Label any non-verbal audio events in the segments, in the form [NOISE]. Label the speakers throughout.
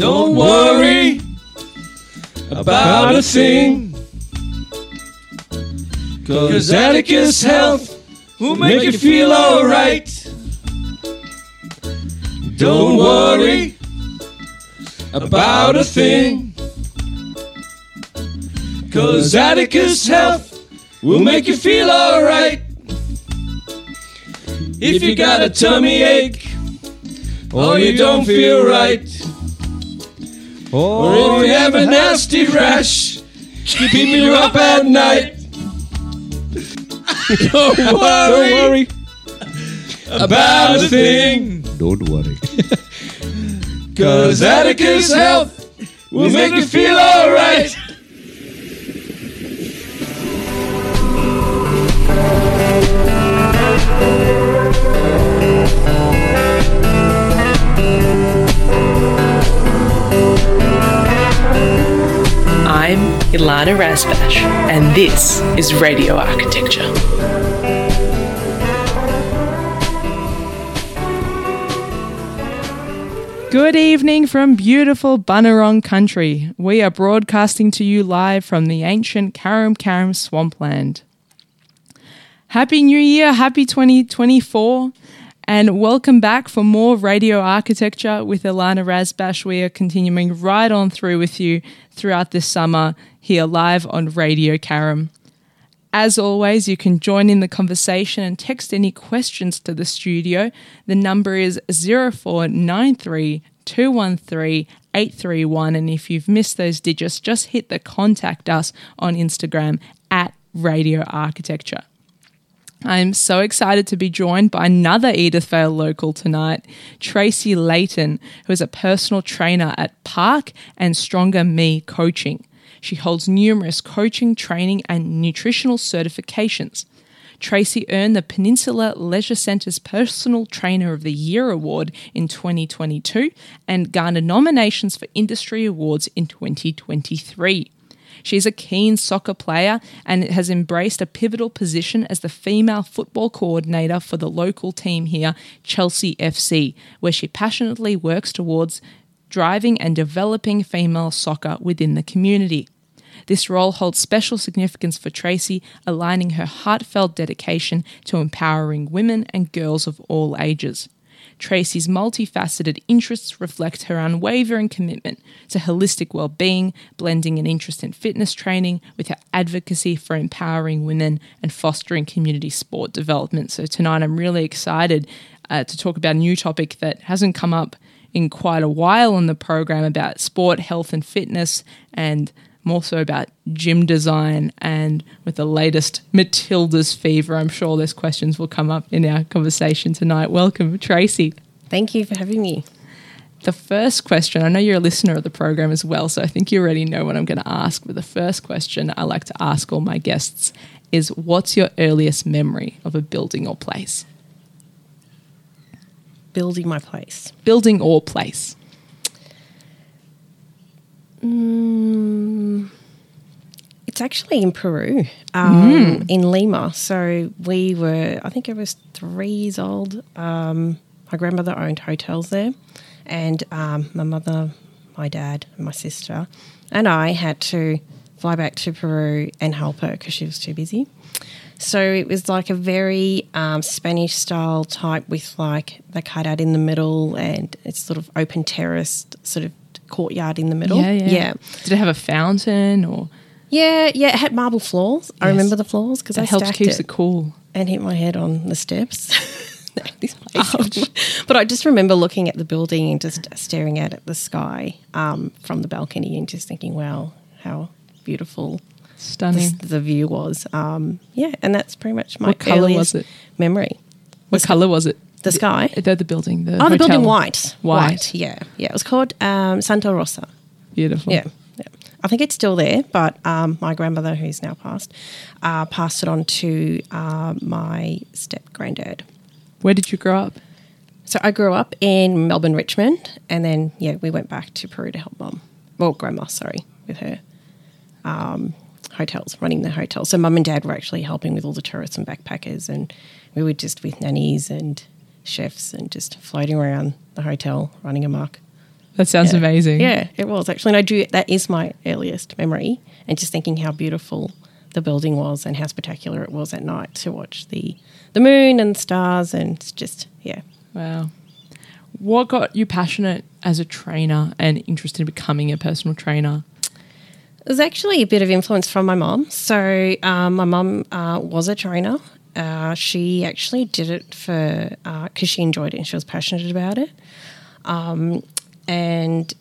Speaker 1: Don't worry about a thing. Cause Atticus Health will make you feel alright. Don't worry about a thing. Cause Atticus Health will make you feel alright. If you got a tummy ache, or you don't feel right, Oh, or if you have a nasty rash, keeping you up at night. [LAUGHS] Don't worry, about a thing,
Speaker 2: Don't worry. [LAUGHS]
Speaker 1: cause Atticus Health will make you feel alright.
Speaker 3: Ilana Razbash, and this is Radio Architecture.
Speaker 4: Good evening from beautiful Bunurong country. We are broadcasting to you live from the ancient Carrum Carrum swampland. Happy New Year, happy 2024, and welcome back for more radio architecture with Ilana Razbash. We are continuing right on through with you throughout this summer here live on Radio Karam. As always, you can join in the conversation and text any questions to the studio. The number is 0493 213 831. And if you've missed those digits, just hit the contact us on Instagram at Radio Architecture. I'm so excited to be joined by another Edithvale local tonight, Tracey Leyton, who is a personal trainer at PARC and Stronger Me Coaching. She holds numerous coaching, training, and nutritional certifications. Tracey earned the Peninsula Leisure Centre's Personal Trainer of the Year award in 2022 and garnered nominations for industry awards in 2023. She's a keen soccer player and has embraced a pivotal position as the female football coordinator for the local team here, Chelsea FC, where she passionately works towards driving and developing female soccer within the community. This role holds special significance for Tracey, aligning her heartfelt dedication to empowering women and girls of all ages. Tracey's multifaceted interests reflect her unwavering commitment to holistic well-being, blending an interest in fitness training with her advocacy for empowering women and fostering community sport development. So tonight I'm really excited uh, to talk about a new topic that hasn't come up in quite a while on the program about sport, health, and fitness, and more so about gym design. And with the latest Matilda's fever, I'm sure those questions will come up in our conversation tonight. Welcome, Tracey.
Speaker 5: Thank you for having me.
Speaker 4: The first question, I know you're a listener of the program as well, so I think you already know what I'm going to ask. But the first question I like to ask all my guests is what's your earliest memory of a building or place?
Speaker 5: Building my place.
Speaker 4: Building or place.
Speaker 5: Mm, It's actually in Peru, um, in Lima. So we were, I think I was three years old. Um, my grandmother owned hotels there, and um, my mother, my dad, and my sister, and I had to fly back to Peru and help her because she was too busy. So it was like a very um, Spanish style type with like the cutout in the middle and it's sort of open terraced sort of courtyard in the middle.
Speaker 4: Yeah, yeah.
Speaker 5: yeah.
Speaker 4: Did it have a fountain or
Speaker 5: Yeah, yeah, it had marble floors. I remember the floors because I
Speaker 4: helps keeps
Speaker 5: it,
Speaker 4: it cool?
Speaker 5: and hit my head on the steps. [LAUGHS] [LAUGHS] but I just remember looking at the building and just staring out at the sky um, from the balcony and just thinking, "Wow, how beautiful
Speaker 4: Stunning.
Speaker 5: this, the view was." Um, yeah, and that's pretty much my
Speaker 4: What colour was it?
Speaker 5: memory.
Speaker 4: What color was it?
Speaker 5: The sky.
Speaker 4: The, the building. The
Speaker 5: Oh, the building
Speaker 4: hotel.
Speaker 5: white.
Speaker 4: White.
Speaker 5: Yeah, yeah. It was called um, Santa Rosa.
Speaker 4: Beautiful.
Speaker 5: Yeah. I think it's still there, but um, my grandmother, who's now passed, uh, passed it on to uh, my step granddad.
Speaker 4: Where did you grow up?
Speaker 5: So I grew up in Melbourne, Richmond, and then yeah, we went back to Peru to help mum, well, grandma, sorry, with her um, hotels, running the hotel. So mum and dad were actually helping with all the tourists and backpackers, and we were just with nannies and chefs and just floating around the hotel, running amok.
Speaker 4: That sounds
Speaker 5: Yeah.
Speaker 4: amazing.
Speaker 5: Yeah, it was actually. And I do. That is my earliest memory, and just thinking how beautiful the building was and how spectacular it was at night to watch the the moon and stars, and it's just yeah.
Speaker 4: Wow. What got you passionate as a trainer and interested in becoming a personal trainer?
Speaker 5: It was actually a bit of influence from my mom. So um, my mom uh, was a trainer. Uh, she actually did it for because she enjoyed it and she was passionate about it. Um, and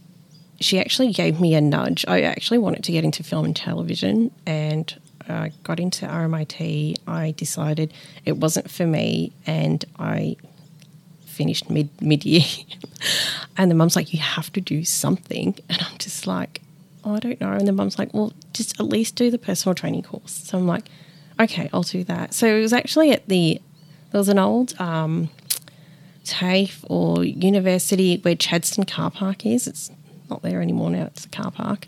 Speaker 5: she actually gave me a nudge. I actually wanted to get into film and television, and I got into RMIT. I decided it wasn't for me, and I finished mid mid year. [LAUGHS] and the mum's like, "You have to do something," [LAUGHS] and I'm just like, oh, "I don't know." And the mum's like, "Well, just at least do the personal training course." So I'm like, "Okay, I'll do that." So it was actually at the there was an old um, TAFE or university where Chadstone car park is. It's not there anymore now. It's a car park.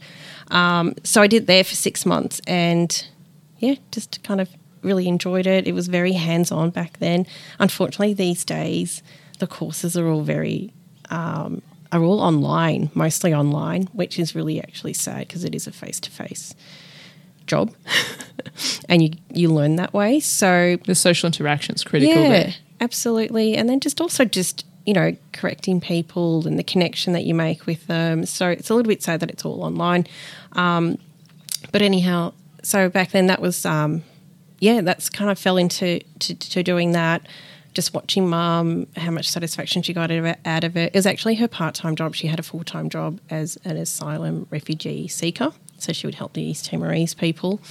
Speaker 5: Um, so I did there for six months, and yeah, just kind of really enjoyed it. It was very hands on back then. Unfortunately, these days the courses are all very um, are all online, mostly online, which is really actually sad because it is a face to face job, [LAUGHS] and you you learn that way. So
Speaker 4: The social interaction is critical
Speaker 5: yeah,
Speaker 4: there.
Speaker 5: Absolutely. And then just also just you know correcting people and the connection that you make with them. So it's a little bit sad that it's all online. Um, but anyhow, so back then that was um, yeah, that's kind of fell into to, to doing that. Just watching mum, how much satisfaction she got out of it-. It was actually her part time job. She had a full time job as an asylum refugee seeker. So she would help the East Timorese people.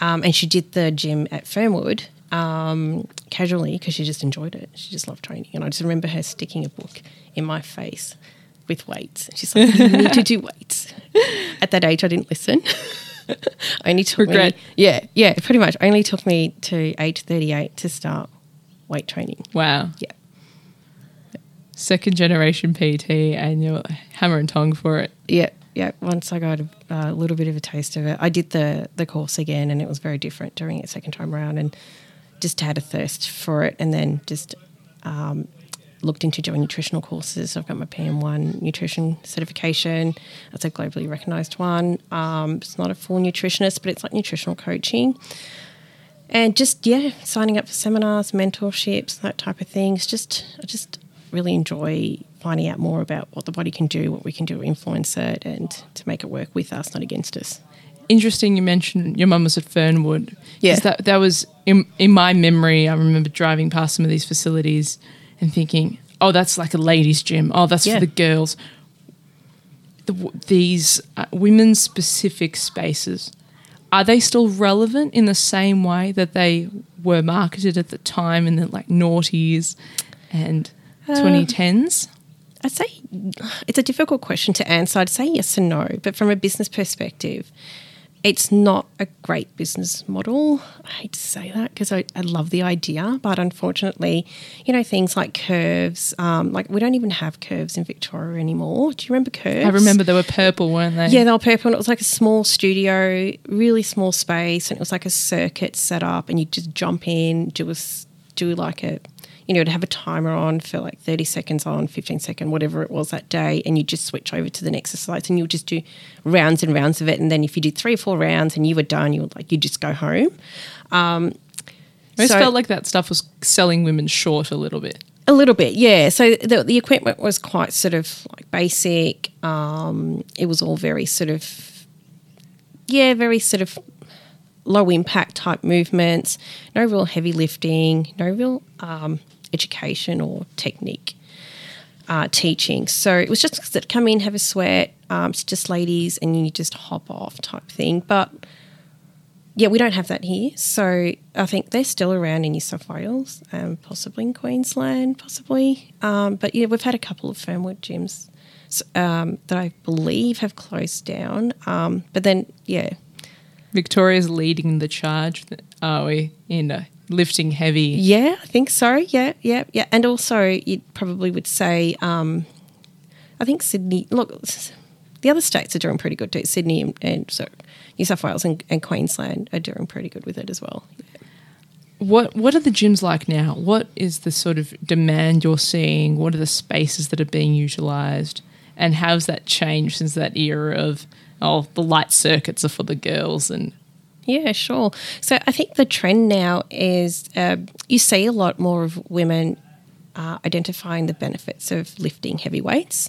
Speaker 5: Um, and she did the gym at Fernwood um, casually because she just enjoyed it. She just loved training. And I just remember her sticking a book in my face with weights. She's like, you need to do weights. [LAUGHS] At that age, I didn't listen. I [LAUGHS] only took
Speaker 4: Regret.
Speaker 5: me, yeah, yeah, pretty much. Only took me to age 38 to start weight training.
Speaker 4: Wow.
Speaker 5: Yeah.
Speaker 4: Second generation PT and you're hammer and tongue for it.
Speaker 5: Yeah, yeah. Once I got a, a little bit of a taste of it, I did the the course again, and it was very different during it second time around, and just had a thirst for it, and then just um, looked into doing nutritional courses. I've got my PN1 nutrition certification. That's a globally recognised one. Um, it's not a full nutritionist, but it's like nutritional coaching. And just yeah, signing up for seminars, mentorships, that type of things. Just I just really enjoy finding out more about what the body can do, what we can do to influence it, and to make it work with us, not against us.
Speaker 4: Interesting you mentioned your mum was at Fernwood. 'Cause
Speaker 5: Yeah.
Speaker 4: That, that was in, in my memory. I remember driving past some of these facilities and thinking, oh, that's like a ladies' gym. Oh, that's
Speaker 5: Yeah.
Speaker 4: for the girls. The, these uh, women's specific spaces, are they still relevant in the same way that they were marketed at the time in the like noughties and
Speaker 5: Uh,
Speaker 4: 2010s?
Speaker 5: I'd say it's a difficult question to answer. I'd say yes and no, but from a business perspective, it's not a great business model. I hate to say that because I, I love the idea, but unfortunately, you know, things like curves, um, like we don't even have curves in Victoria anymore. Do you remember curves?
Speaker 4: I remember they were purple, weren't they?
Speaker 5: Yeah, they were purple, and it was like a small studio, really small space, and it was like a circuit set up, and you just jump in, do a do like a, you know, to have a timer on for like thirty seconds on, fifteen second, whatever it was that day, and you just switch over to the next exercise, and you'll just do rounds and rounds of it, and then if you did three or four rounds and you were done, you would like you just go home.
Speaker 4: I just
Speaker 5: So-
Speaker 4: felt like that stuff was selling women short a little bit.
Speaker 5: A little bit, yeah. So the, the equipment was quite sort of like basic. Um, it was all very sort of, yeah, very sort of low impact type movements. No real heavy lifting. No real um, education or technique uh, teaching. So it was just that come in, have a sweat. Um, it's just ladies, and you just hop off type thing. But yeah, we don't have that here. So I think they're still around in New South Wales, um, possibly in Queensland, possibly. Um, but yeah, we've had a couple of Fernwood gyms um, that I believe have closed down. Um, but then, yeah,
Speaker 4: Victoria's leading the charge, are we, in uh, lifting heavy?
Speaker 5: yeah, I think so. Yeah, yeah, yeah. And also, you probably would say, um, I think Sydney. Look, the other states are doing pretty good too. Sydney and, and so New South Wales and, and Queensland are doing pretty good with it as well.
Speaker 4: What What are the gyms like now? What is the sort of demand you're seeing? What are the spaces that are being utilised? And how's that changed since that era of oh the light circuits are for the girls and
Speaker 5: Yeah, sure. So I think the trend now is uh, you see a lot more of women uh, identifying the benefits of lifting heavy weights,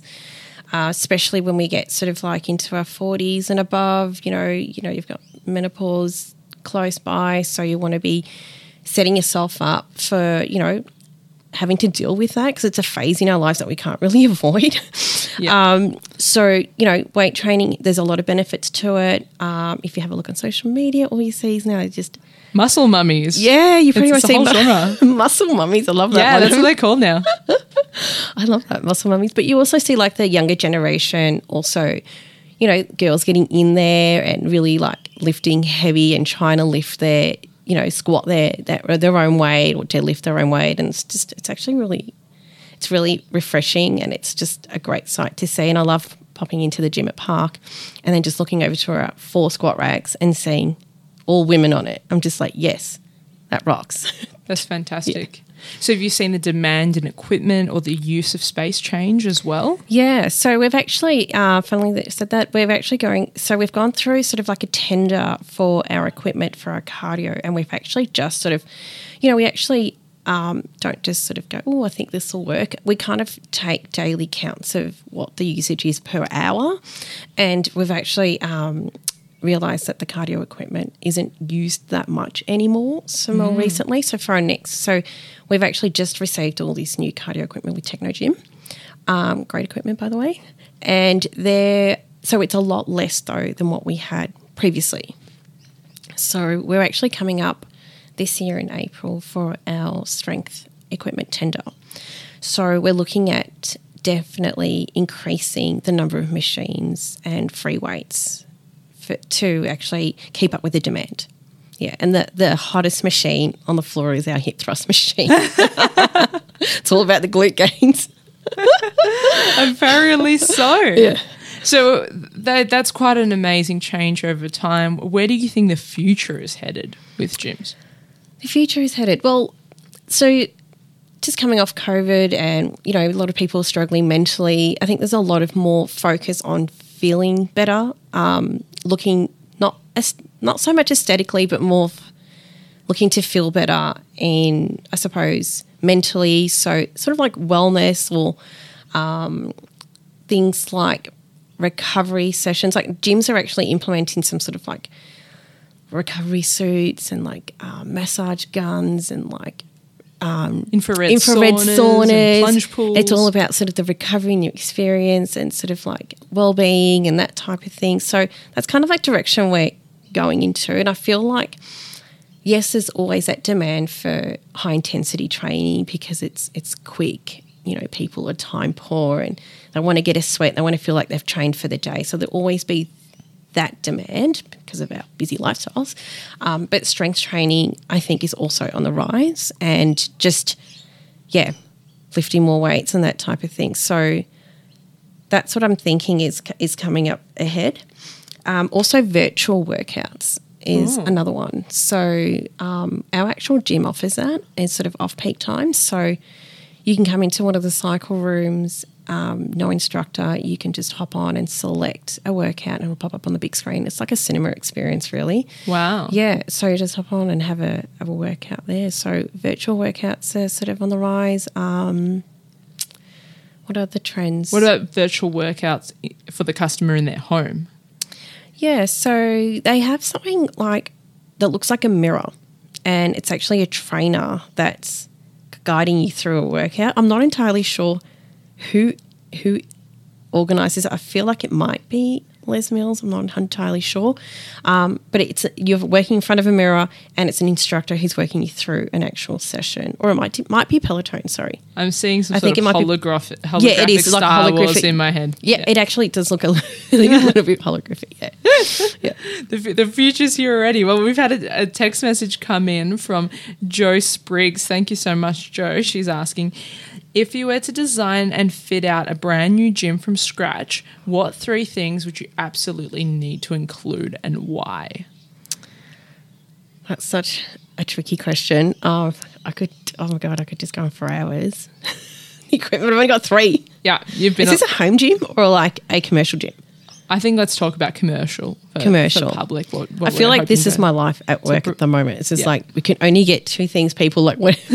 Speaker 5: uh, especially when we get sort of like into our forties and above. You know, you know, you've got menopause close by, so you want to be setting yourself up for you know having to deal with that because it's a phase in our lives that we can't really [LAUGHS] avoid.
Speaker 4: Yeah.
Speaker 5: Um, so, you know, weight training, there's a lot of benefits to it. Um, if you have a look on social media, all you see is now just,
Speaker 4: muscle mummies.
Speaker 5: yeah, you pretty
Speaker 4: It's
Speaker 5: much see mu- [LAUGHS] muscle mummies. I love that
Speaker 4: Yeah,
Speaker 5: one.
Speaker 4: that's what they're called now. [LAUGHS]
Speaker 5: I love that, muscle mummies. But you also see like the younger generation also, you know, girls getting in there and really like lifting heavy and trying to lift their, you know, squat their, their, their own weight or deadlift their own weight. And it's just, it's actually really it's really refreshing and it's just a great sight to see. And I love popping into the gym at PARC and then just looking over to our four squat racks and seeing all women on it. I'm just like, yes, that rocks. [LAUGHS]
Speaker 4: That's fantastic. So have you seen the demand in equipment or the use of space change as well?
Speaker 5: yeah. So we've actually, uh, funnily that said that, we've actually going, so we've gone through sort of like a tender for our equipment for our cardio and we've actually just sort of, you know, we actually um, don't just sort of go, oh, I think this will work. We kind of take daily counts of what the usage is per hour. And we've actually um, realised that the cardio equipment isn't used that much anymore. So more recently, so for our next, so we've actually just received all this new cardio equipment with Technogym. Um, great equipment, by the way. And they're, so it's a lot less though than what we had previously. So we're actually coming up this year in April for our strength equipment tender. So we're looking at definitely increasing the number of machines and free weights for, to actually keep up with the demand. Yeah, and the, the hottest machine on the floor is our hip thrust machine. [LAUGHS] it's all about the glute gains. [LAUGHS]
Speaker 4: Apparently so.
Speaker 5: Yeah.
Speaker 4: So that that's quite an amazing change over time. Where do you think the future is headed with gyms?
Speaker 5: The future is headed. Well, so just coming off COVID and, you know, a lot of people struggling mentally. I think there's a lot of more focus on feeling better, um, looking not as, not so much aesthetically, but more f- looking to feel better in, I suppose, mentally. So sort of like wellness or um, things like recovery sessions. Like gyms are actually implementing some sort of like recovery suits and like um, massage guns and like
Speaker 4: Infrared,
Speaker 5: infrared
Speaker 4: saunas,
Speaker 5: saunas,
Speaker 4: and plunge pools.
Speaker 5: It's all about sort of the recovery in your experience and sort of like well-being and that type of thing. So that's kind of like direction we're going into, and I feel like yes, there's always that demand for high intensity training because it's it's quick. You know, people are time poor and they want to get a sweat. They want to feel like they've trained for the day. So there'll always be that demand because of our busy lifestyles. Um, but strength training, I think, is also on the rise and just, yeah, lifting more weights and that type of thing. So that's what I'm thinking is is coming up ahead. Um, also, virtual workouts is another one. So um, our actual gym offers that as sort of off peak times. So you can come into one of the cycle rooms, um, no instructor. You can just hop on and select a workout, and it'll pop up on the big screen. It's like a cinema experience, really.
Speaker 4: wow.
Speaker 5: Yeah, so just hop on and have a have a workout there. So virtual workouts are sort of on the rise. Um, what are the trends?
Speaker 4: What about virtual workouts for the customer in their home?
Speaker 5: Yeah, so they have something like that looks like a mirror, and it's actually a trainer that's guiding you through a workout. I'm not entirely sure who who organises it. I feel like it might be Les Mills. I'm not entirely sure, um, but it's you're working in front of a mirror, and it's an instructor who's working you through an actual session, or it might might be Peloton. Sorry.
Speaker 4: I'm seeing some
Speaker 5: I
Speaker 4: sort
Speaker 5: think
Speaker 4: of
Speaker 5: it might be-
Speaker 4: holographic, holographic
Speaker 5: Yeah, it is, like
Speaker 4: Star Wars
Speaker 5: holographic-
Speaker 4: in my head.
Speaker 5: Yeah, it actually does look a [LAUGHS] little, a little bit holographic. Yeah. [LAUGHS] yeah.
Speaker 4: The, the future's here already. Well, we've had a, a text message come in from Joe Spriggs. Thank you so much, Joe. She's asking if you were to design and fit out a brand new gym from scratch, what three things would you absolutely need to include and why?
Speaker 5: That's such a tricky question. Oh, I could. Oh my god, I could just go on for hours. [LAUGHS] equipment. I've only got three.
Speaker 4: Yeah, you've been.
Speaker 5: Is this a home gym or like a commercial gym?
Speaker 4: I think let's talk about commercial. For,
Speaker 5: Commercial.
Speaker 4: for public. What, what
Speaker 5: I feel like this is my life at work
Speaker 4: pr-
Speaker 5: at the moment. It's just
Speaker 4: Yeah.
Speaker 5: like we can only get two things. People like when [LAUGHS]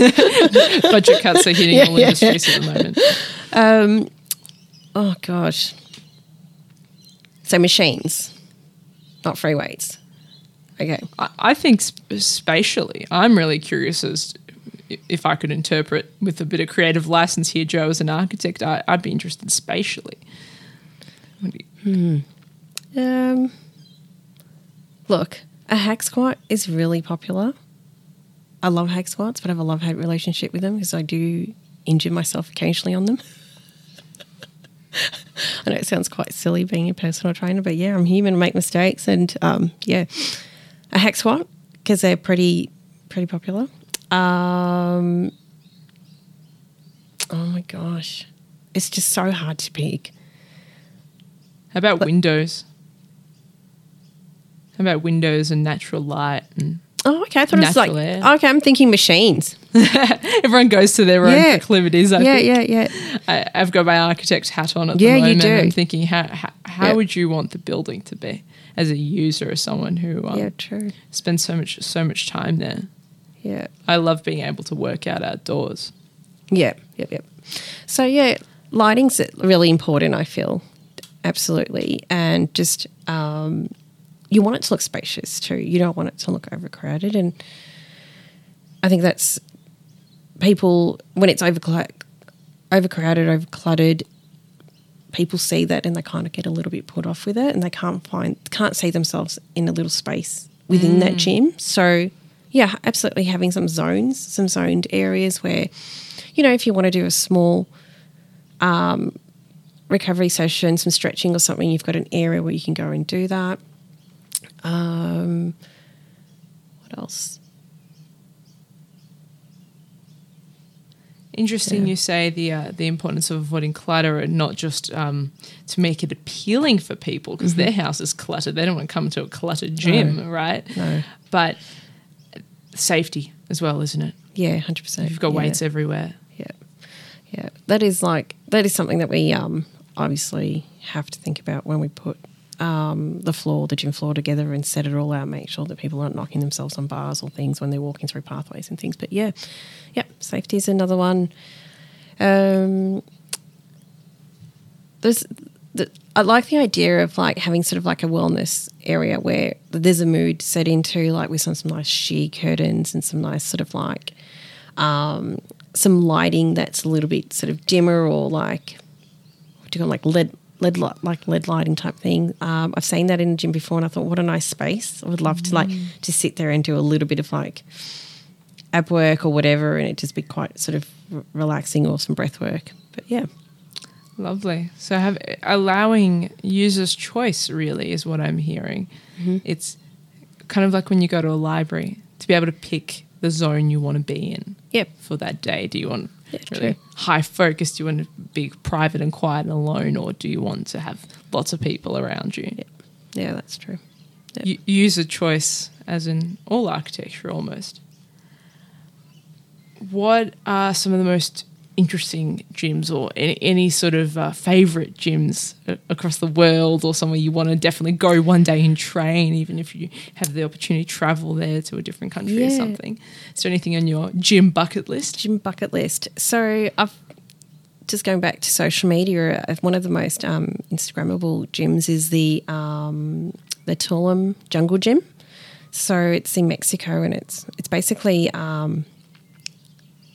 Speaker 4: budget cuts are hitting [LAUGHS]
Speaker 5: Yeah,
Speaker 4: all
Speaker 5: yeah.
Speaker 4: industries at the moment.
Speaker 5: Um, oh gosh. So machines, not free weights. Okay.
Speaker 4: I, I think sp- spatially, I'm really curious as to if I could interpret with a bit of creative license here, Joe, as an architect. I, I'd be interested spatially. You-
Speaker 5: Um, look, a hack squat is really popular. I love hack squats, but I have a love hate relationship with them because I do injure myself occasionally on them. [LAUGHS] I know it sounds quite silly being a personal trainer, but yeah, I'm human, make mistakes, and um, yeah, a hack squat because they're pretty pretty popular. Um, oh my gosh, it's just so hard to pick.
Speaker 4: How about windows? How about windows and natural light? And
Speaker 5: Oh, okay. I thought it was like
Speaker 4: air.
Speaker 5: okay. I'm thinking machines. [LAUGHS]
Speaker 4: everyone goes to their own
Speaker 5: Yeah.
Speaker 4: proclivities. I
Speaker 5: yeah,
Speaker 4: think.
Speaker 5: yeah, yeah.
Speaker 4: I, I've got my architect hat on at
Speaker 5: Yeah,
Speaker 4: the
Speaker 5: you
Speaker 4: moment.
Speaker 5: do.
Speaker 4: I'm thinking, how how, how
Speaker 5: Yeah.
Speaker 4: would you want the building to be as a user, as someone who um,
Speaker 5: Yeah, true.
Speaker 4: spends so much so much time there?
Speaker 5: Yeah,
Speaker 4: I love being able to work out outdoors.
Speaker 5: yeah, yep, yep. So yeah, lighting's really important. I feel absolutely, and just um, you want it to look spacious too. You don't want it to look overcrowded, and I think that's people when it's overcla- overcrowded, overcluttered. People see that and they kind of get a little bit put off with it, and they can't find can't see themselves in a little space within that gym. So, yeah, absolutely having some zones, some zoned areas where, you know, if you want to do a small um, recovery session, some stretching or something, you've got an area where you can go and do that. Um, what else?
Speaker 4: Interesting,
Speaker 5: Yeah.
Speaker 4: you say the uh, the importance of avoiding clutter and not just um, to make it appealing for people because their house is cluttered. They don't want to come to a cluttered gym, right?
Speaker 5: No.
Speaker 4: But safety as well, isn't it?
Speaker 5: Yeah, hundred percent.
Speaker 4: You've got
Speaker 5: yeah.
Speaker 4: weights everywhere.
Speaker 5: Yeah, yeah. That is like that is something that we um, obviously have to think about when we put um, the floor, the gym floor together and set it all out. Make sure that people aren't knocking themselves on bars or things when they're walking through pathways and things. But yeah, yeah. Safety is another one. Um, there's the, I like the idea of like having sort of like a wellness area where there's a mood set into like with some some nice sheer curtains and some nice sort of like um, some lighting that's a little bit sort of dimmer or like what do you call it, like lead lead like lead lighting type thing. Um, I've seen that in the gym before, and I thought, what a nice space. I would love to like to sit there and do a little bit of like ab work or whatever, and it just be quite sort of relaxing or some breath work. But yeah,
Speaker 4: Lovely. So have allowing users choice really is what I'm hearing.
Speaker 5: Mm-hmm.
Speaker 4: It's kind of like when you go to a library to be able to pick the zone you want to be in.
Speaker 5: Yep.
Speaker 4: For that day, do you want
Speaker 5: Yeah,
Speaker 4: really high focus? Do you want to be private and quiet and alone, or do you want to have lots of people around you?
Speaker 5: yeah, that's true. Yep.
Speaker 4: U- user choice, as in all architecture, almost. What are some of the most interesting gyms, or any, any sort of uh, favorite gyms across the world, or somewhere you want to definitely go one day and train, even if you have the opportunity to travel there to a different country or something? Is there anything on your gym bucket list?
Speaker 5: gym bucket list. So I've just going back to social media. uh, One of the most um, Instagrammable gyms is the um, the Tulum Jungle Gym. So it's in Mexico, and it's it's basically um,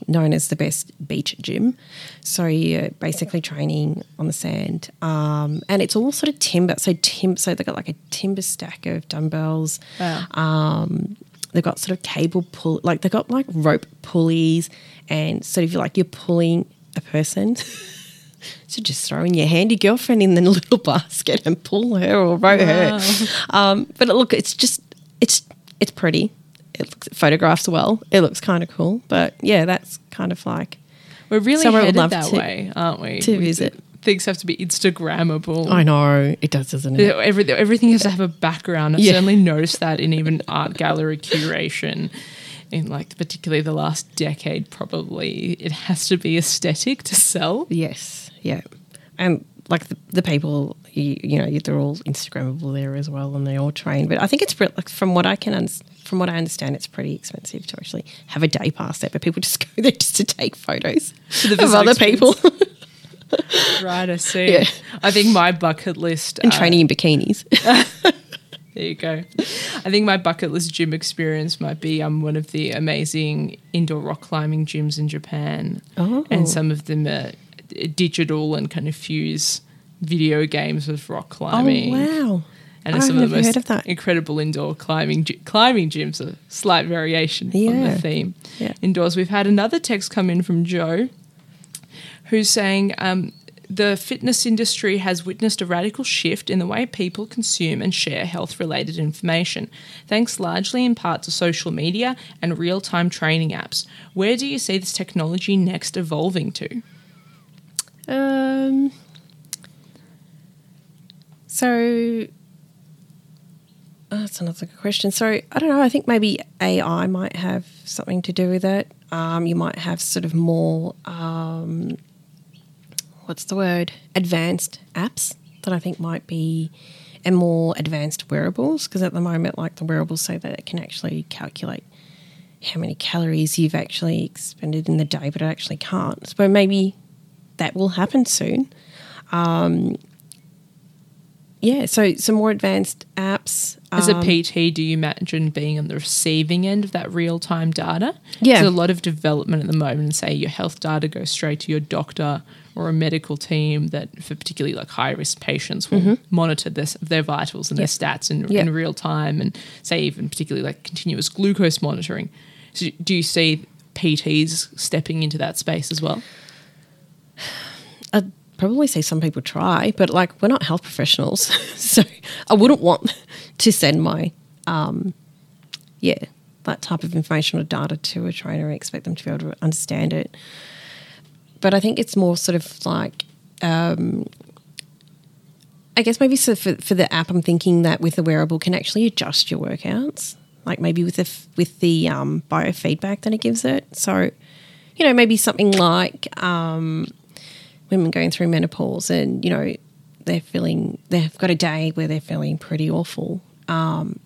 Speaker 5: known as the best beach gym. So you're basically training on the sand, um, and it's all sort of timber. So tim, so they've got like a timber stack of dumbbells.
Speaker 4: Wow.
Speaker 5: Um, they've got sort of cable pull, like they've got like rope pulleys, and sort of like you're pulling a person. [LAUGHS] so just throw in your handy girlfriend in the [LAUGHS] little basket and pull her or row her. Um, but look, it's just it's it's pretty. It looks photographs well. It looks kind of cool. But yeah, that's kind of like
Speaker 4: We're really
Speaker 5: Somewhere
Speaker 4: headed
Speaker 5: love
Speaker 4: that
Speaker 5: to-
Speaker 4: way, aren't we?
Speaker 5: to
Speaker 4: We-
Speaker 5: visit.
Speaker 4: Things have to be Instagrammable.
Speaker 5: I know it does, doesn't
Speaker 4: it? Everything, everything has to have a background. I've
Speaker 5: Yeah.
Speaker 4: certainly noticed that in even art gallery curation, in like particularly the last decade. Probably it has to be aesthetic to sell.
Speaker 5: Yes, yeah. and like the, the people, you, you know, they're all Instagrammable there as well, and they all train. But I think it's like from what I can un- from what I understand, it's pretty expensive to actually have a day pass there. But people just [LAUGHS] go there just to take photos
Speaker 4: the
Speaker 5: of other people [LAUGHS]
Speaker 4: Right, I see.
Speaker 5: Yeah.
Speaker 4: I think my bucket list
Speaker 5: and
Speaker 4: uh,
Speaker 5: training in bikinis. [LAUGHS]
Speaker 4: There you go. I think my bucket list gym experience might be um, one of the amazing indoor rock climbing gyms in Japan.
Speaker 5: Oh.
Speaker 4: And some of them are digital and kind of fuse video games with rock climbing.
Speaker 5: oh wow!
Speaker 4: And
Speaker 5: I've
Speaker 4: some of the most
Speaker 5: of that.
Speaker 4: incredible indoor climbing gy- climbing gyms, a slight variation on the theme.
Speaker 5: Yeah.
Speaker 4: Indoors, we've had another text come in from Joe, who's saying um, the fitness industry has witnessed a radical shift in the way people consume and share health-related information, thanks largely in part to social media and real-time training apps. Where do you see this technology next evolving to?
Speaker 5: Um. So oh, that's another good question. So I don't know. I think maybe AI might have something to do with it. Um, you might have sort of more. Um, what's the word? Advanced apps that I think might be, and more advanced wearables. Because at the moment, like the wearables say that it can actually calculate how many calories you've actually expended in the day, but it actually can't. So maybe that will happen soon. Um, yeah, so some more advanced apps.
Speaker 4: As
Speaker 5: um,
Speaker 4: a PT, do you imagine being on the receiving end of that real time data?
Speaker 5: Yeah.
Speaker 4: There's a lot of development at the moment, and say your health data goes straight to your doctor or a medical team that, for particularly like high risk patients, will monitor this, their vitals and
Speaker 5: Yep.
Speaker 4: their stats in,
Speaker 5: Mm-hmm. Yep.
Speaker 4: in real time, and say even particularly like continuous glucose monitoring. So, do you see PTs stepping into that space as well?
Speaker 5: Probably say some people try, but like we're not health professionals, [LAUGHS] so I wouldn't want to send my, um, yeah, that type of information or data to a trainer and expect them to be able to understand it. But I think it's more sort of like, um, I guess maybe so for for the app, I'm thinking that with the wearable can actually adjust your workouts, like maybe with the with the um, biofeedback that it gives it. So, you know, maybe something like um, women going through menopause and you know they're feeling they've got a day where they're feeling pretty awful um,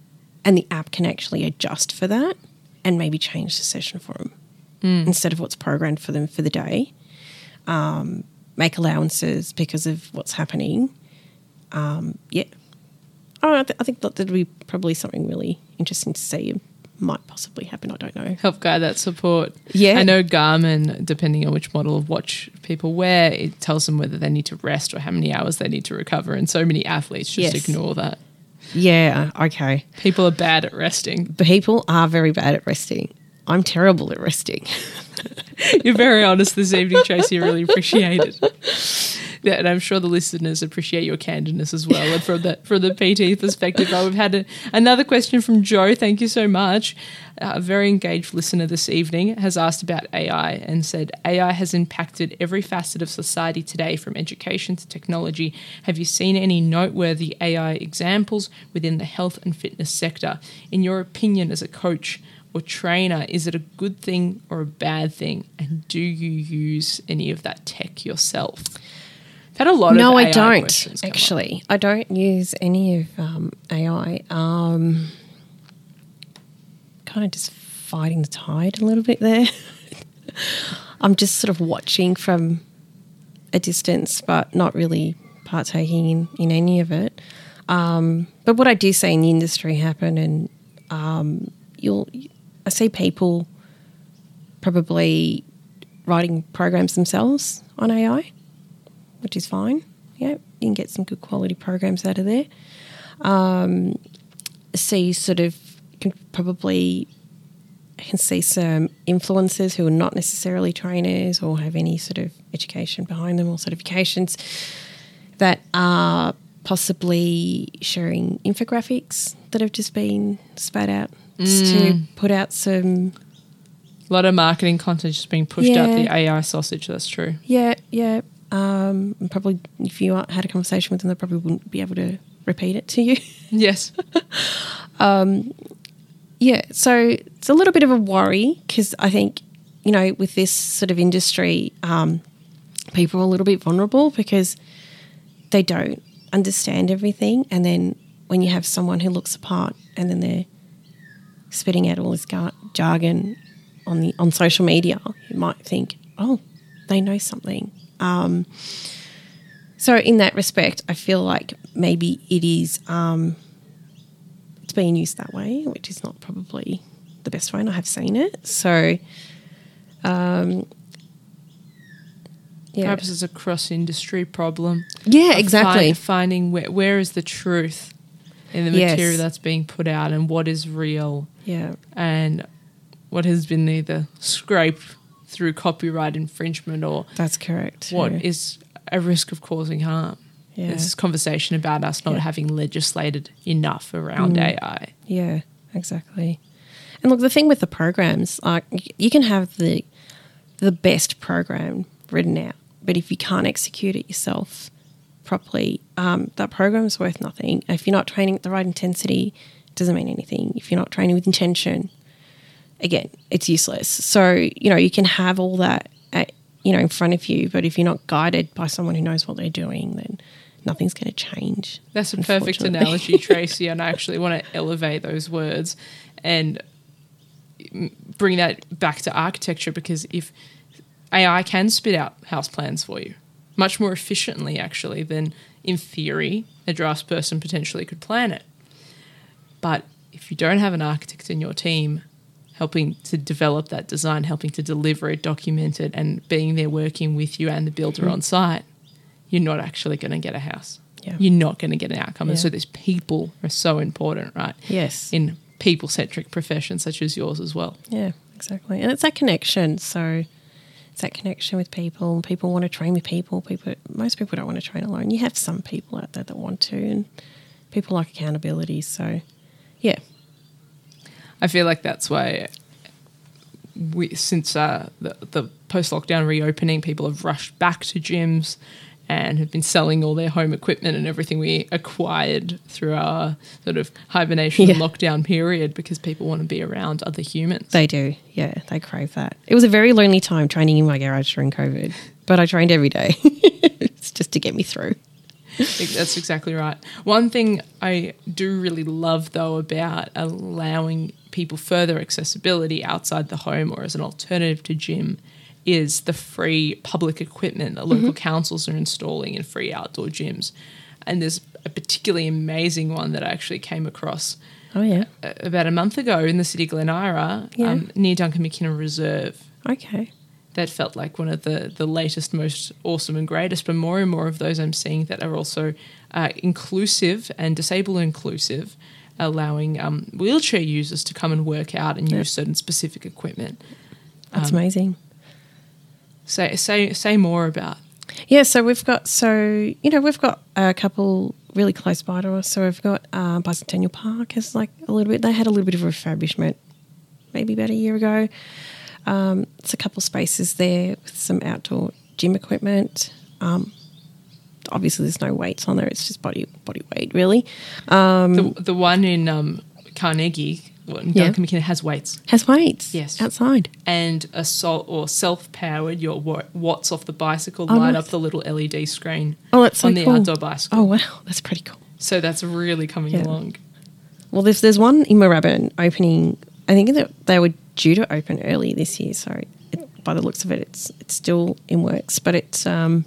Speaker 5: and the app can actually adjust for that and maybe change the session for them instead of what's programmed for them for the day. Um, make allowances because of what's happening. Um, yeah. Oh, I, th- I think that would be probably something really interesting to see might possibly happen i don't know
Speaker 4: help guide that support.
Speaker 5: Yeah.
Speaker 4: I know Garmin, depending on which model of watch people wear, it tells them whether they need to rest or how many hours they need to recover. And so many athletes just
Speaker 5: Yes.
Speaker 4: ignore that.
Speaker 5: yeah okay
Speaker 4: People are bad at resting.
Speaker 5: people are very bad at resting i'm terrible at resting [LAUGHS]
Speaker 4: You're very honest this evening, Tracey. I really appreciate it. [LAUGHS] Yeah, and I'm sure the listeners appreciate your candidness as well. And from the from the PT perspective, oh, we've had a, another question from Joe. Thank you so much. A very engaged listener this evening has asked about AI and said AI has impacted every facet of society today, from education to technology. Have you seen any noteworthy AI examples within the health and fitness sector? In your opinion, as a coach or trainer, is it a good thing or a bad thing? And do you use any of that tech yourself? I've had a lot
Speaker 5: no,
Speaker 4: of
Speaker 5: I don't
Speaker 4: come up.
Speaker 5: actually. I don't use any of um, AI. Um, kind of just fighting the tide a little bit there. [LAUGHS] I'm just sort of watching from a distance, but not really partaking in, in any of it. Um, but what I do see in the industry happen, and um, you'll, I see people probably writing programs themselves on AI which is fine. Yeah, you can get some good quality programs out of there. Um, see, sort of, can probably I can see some influencers who are not necessarily trainers or have any sort of education behind them or certifications that are possibly sharing infographics that have just been spat out just to put out some
Speaker 4: A lot of marketing content just being pushed out the AI sausage. That's true.
Speaker 5: Yeah, yeah. Um, probably if you had a conversation with them, they probably wouldn't be able to repeat it to you. [LAUGHS]
Speaker 4: Yes.
Speaker 5: yeah, so it's a little bit of a worry because I think, you know, with this sort of industry, um, people are a little bit vulnerable because they don't understand everything. And then when you have someone who looks apart and then they're spitting out all this gar- jargon on the on social media, you might think, oh, they know something. Um, so in that respect, I feel like maybe it is um, it's being used that way, which is not probably the best way, and I have seen it. So, um, yeah,
Speaker 4: Perhaps it's a cross industry problem.
Speaker 5: yeah, exactly.
Speaker 4: find- finding where, where is the truth in the
Speaker 5: Yes.
Speaker 4: material that's being put out and what is real
Speaker 5: yeah,
Speaker 4: and what has been either scraped through copyright infringement or
Speaker 5: that's correct.
Speaker 4: what
Speaker 5: yeah.
Speaker 4: is a risk of causing harm.
Speaker 5: Yeah.
Speaker 4: This is conversation about us not
Speaker 5: Yeah. Mm.
Speaker 4: having legislated enough around AI.
Speaker 5: Yeah, exactly. And look, the thing with the programs, like you can have the the best program written out, but if you can't execute it yourself properly, um, that program's worth nothing. If you're not training at the right intensity, it doesn't mean anything. If you're not training with intention, again, it's useless. So you know you can have all that at, you know in front of you, but if you're not guided by someone who knows what they're doing, then nothing's going to change.
Speaker 4: That's a perfect analogy, [LAUGHS] Tracey, and I actually want to elevate those words and bring that back to architecture because if AI can spit out house plans for you much more efficiently, actually, than in theory a draftsperson potentially could plan it. But if you don't have an architect in your team helping to develop that design, helping to deliver it, document it, and being there working with you and the builder mm-hmm. on site, you're not actually going to get a house.
Speaker 5: Yeah.
Speaker 4: You're not going to get an outcome. And so these people are so important, right?
Speaker 5: Yes.
Speaker 4: In people centric professions such as yours as well.
Speaker 5: Yeah, exactly. And it's that connection. So it's that connection with people. People want to train with people. People, most people don't want to train alone. You have some people out there that want to, and people like accountability. So, yeah,
Speaker 4: I feel like that's why we, since uh, the, the post lockdown reopening, people have rushed back to gyms and have been selling all their home equipment and everything we acquired through our sort of hibernation
Speaker 5: Yeah.
Speaker 4: lockdown period because people want to be around other humans.
Speaker 5: they do. Yeah, they crave that. It was a very lonely time training in my garage during COVID, but I trained every day. [LAUGHS] it's just to get me through.
Speaker 4: That's exactly right. One thing I do really love, though, about allowing people further accessibility outside the home or as an alternative to gym is the free public equipment that local councils are installing in free outdoor gyms. And there's a particularly amazing one that I actually came across
Speaker 5: Oh yeah.
Speaker 4: uh, about a month ago in the city of Glen Eira
Speaker 5: Yeah.
Speaker 4: um, near Duncan McKinnon Reserve
Speaker 5: Okay.
Speaker 4: that felt like one of the the latest, most awesome and greatest. But more and more of those I'm seeing that are also uh, inclusive and disabled inclusive, allowing um, wheelchair users to come and work out and use certain specific equipment.
Speaker 5: That's
Speaker 4: Um,
Speaker 5: amazing.
Speaker 4: Say say say more about.
Speaker 5: Yeah, so we've got so you know we've got a couple really close by to us. So we've got uh, Bicentennial Park is like a little bit. They had a little bit of refurbishment maybe about a year ago. Um, it's a couple spaces there with some outdoor gym equipment. Um, obviously, there's no weights on there. It's just body body weight, really.
Speaker 4: the the one in um, Carnegie, in
Speaker 5: Yeah.
Speaker 4: Duncan McKinnon has weights
Speaker 5: Has weights.
Speaker 4: Yes.
Speaker 5: outside.
Speaker 4: and a sol- or self powered. Your wa- watts off the bicycle
Speaker 5: Oh,
Speaker 4: light
Speaker 5: nice.
Speaker 4: up the little LED screen.
Speaker 5: Oh, that's so
Speaker 4: on the
Speaker 5: cool.
Speaker 4: outdoor bicycle.
Speaker 5: Oh wow, [LAUGHS] that's pretty cool.
Speaker 4: So that's really coming
Speaker 5: Yeah.
Speaker 4: along.
Speaker 5: Well, there's there's one in Moorabbin opening. I think that they were due to open early this year. So it, by the looks of it, it's it's still in works. But it's um,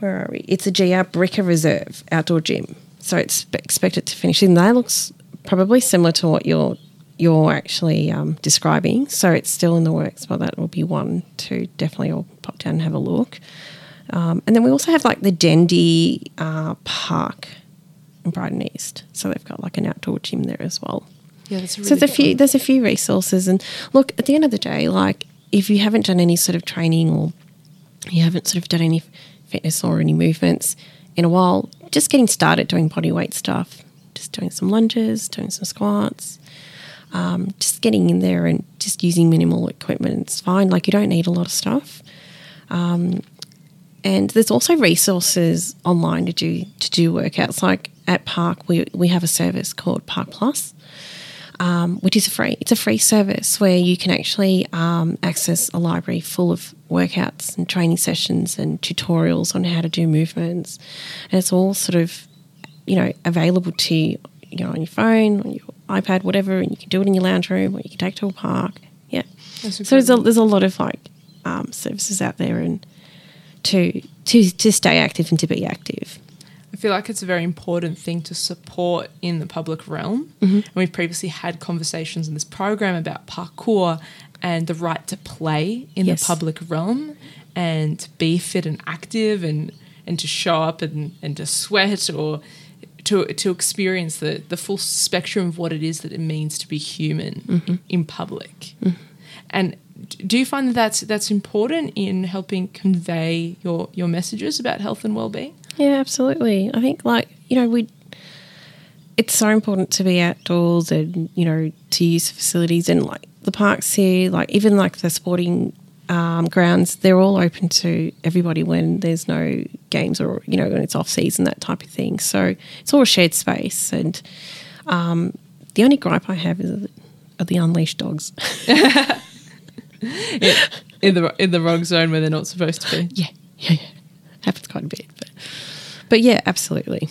Speaker 5: where are we? It's a GR Bricker Reserve outdoor gym. So it's expected to finish. And that looks probably similar to what you're you're actually um, describing. So it's still in the works. But that will be one to definitely all pop down and have a look. Um, and then we also have like the Dendy uh, Park in Brighton East. So they've got like an outdoor gym there as well.
Speaker 4: Yeah, really
Speaker 5: so there's a few
Speaker 4: one.
Speaker 5: there's a few resources and look at the end of the day, like if you haven't done any sort of training or you haven't sort of done any fitness or any movements in a while, just getting started doing body weight stuff, just doing some lunges, doing some squats, um, just getting in there and just using minimal equipment. It's fine. Like you don't need a lot of stuff. Um, and there's also resources online to do to do workouts. Like at PARC, we we have a service called PARC Plus, um, which is free. It's a free service where you can actually um, access a library full of workouts and training sessions and tutorials on how to do movements. And it's all sort of, you know, available to you, you know, on your phone, on your iPad, whatever, and you can do it in your lounge room or you can take it to a park. Yeah. So there's a, there's a lot of like um, services out there and to to to stay active and to be active.
Speaker 4: I feel like it's a very important thing to support in the public realm.
Speaker 5: Mm-hmm.
Speaker 4: And we've previously had conversations in this program about parkour and the right to play in
Speaker 5: Yes.
Speaker 4: the public realm and to be fit and active and, and to show up and, and to sweat or to, to experience the, the full spectrum of what it is that it means to be human
Speaker 5: Mm-hmm.
Speaker 4: in public. And do you find that that's, that's important in helping convey your, your messages about health and well-being?
Speaker 5: Yeah, absolutely. I think like you know we. It's so important to be outdoors and you know to use facilities and like the parks here, like even like the sporting um, grounds, they're all open to everybody when there's no games or you know when it's off season that type of thing. So it's all a shared space, and um, the only gripe I have is are the unleashed dogs. [LAUGHS]
Speaker 4: in the in the wrong zone where they're not supposed to be.
Speaker 5: yeah, yeah, yeah, happens quite a bit, but but yeah, absolutely.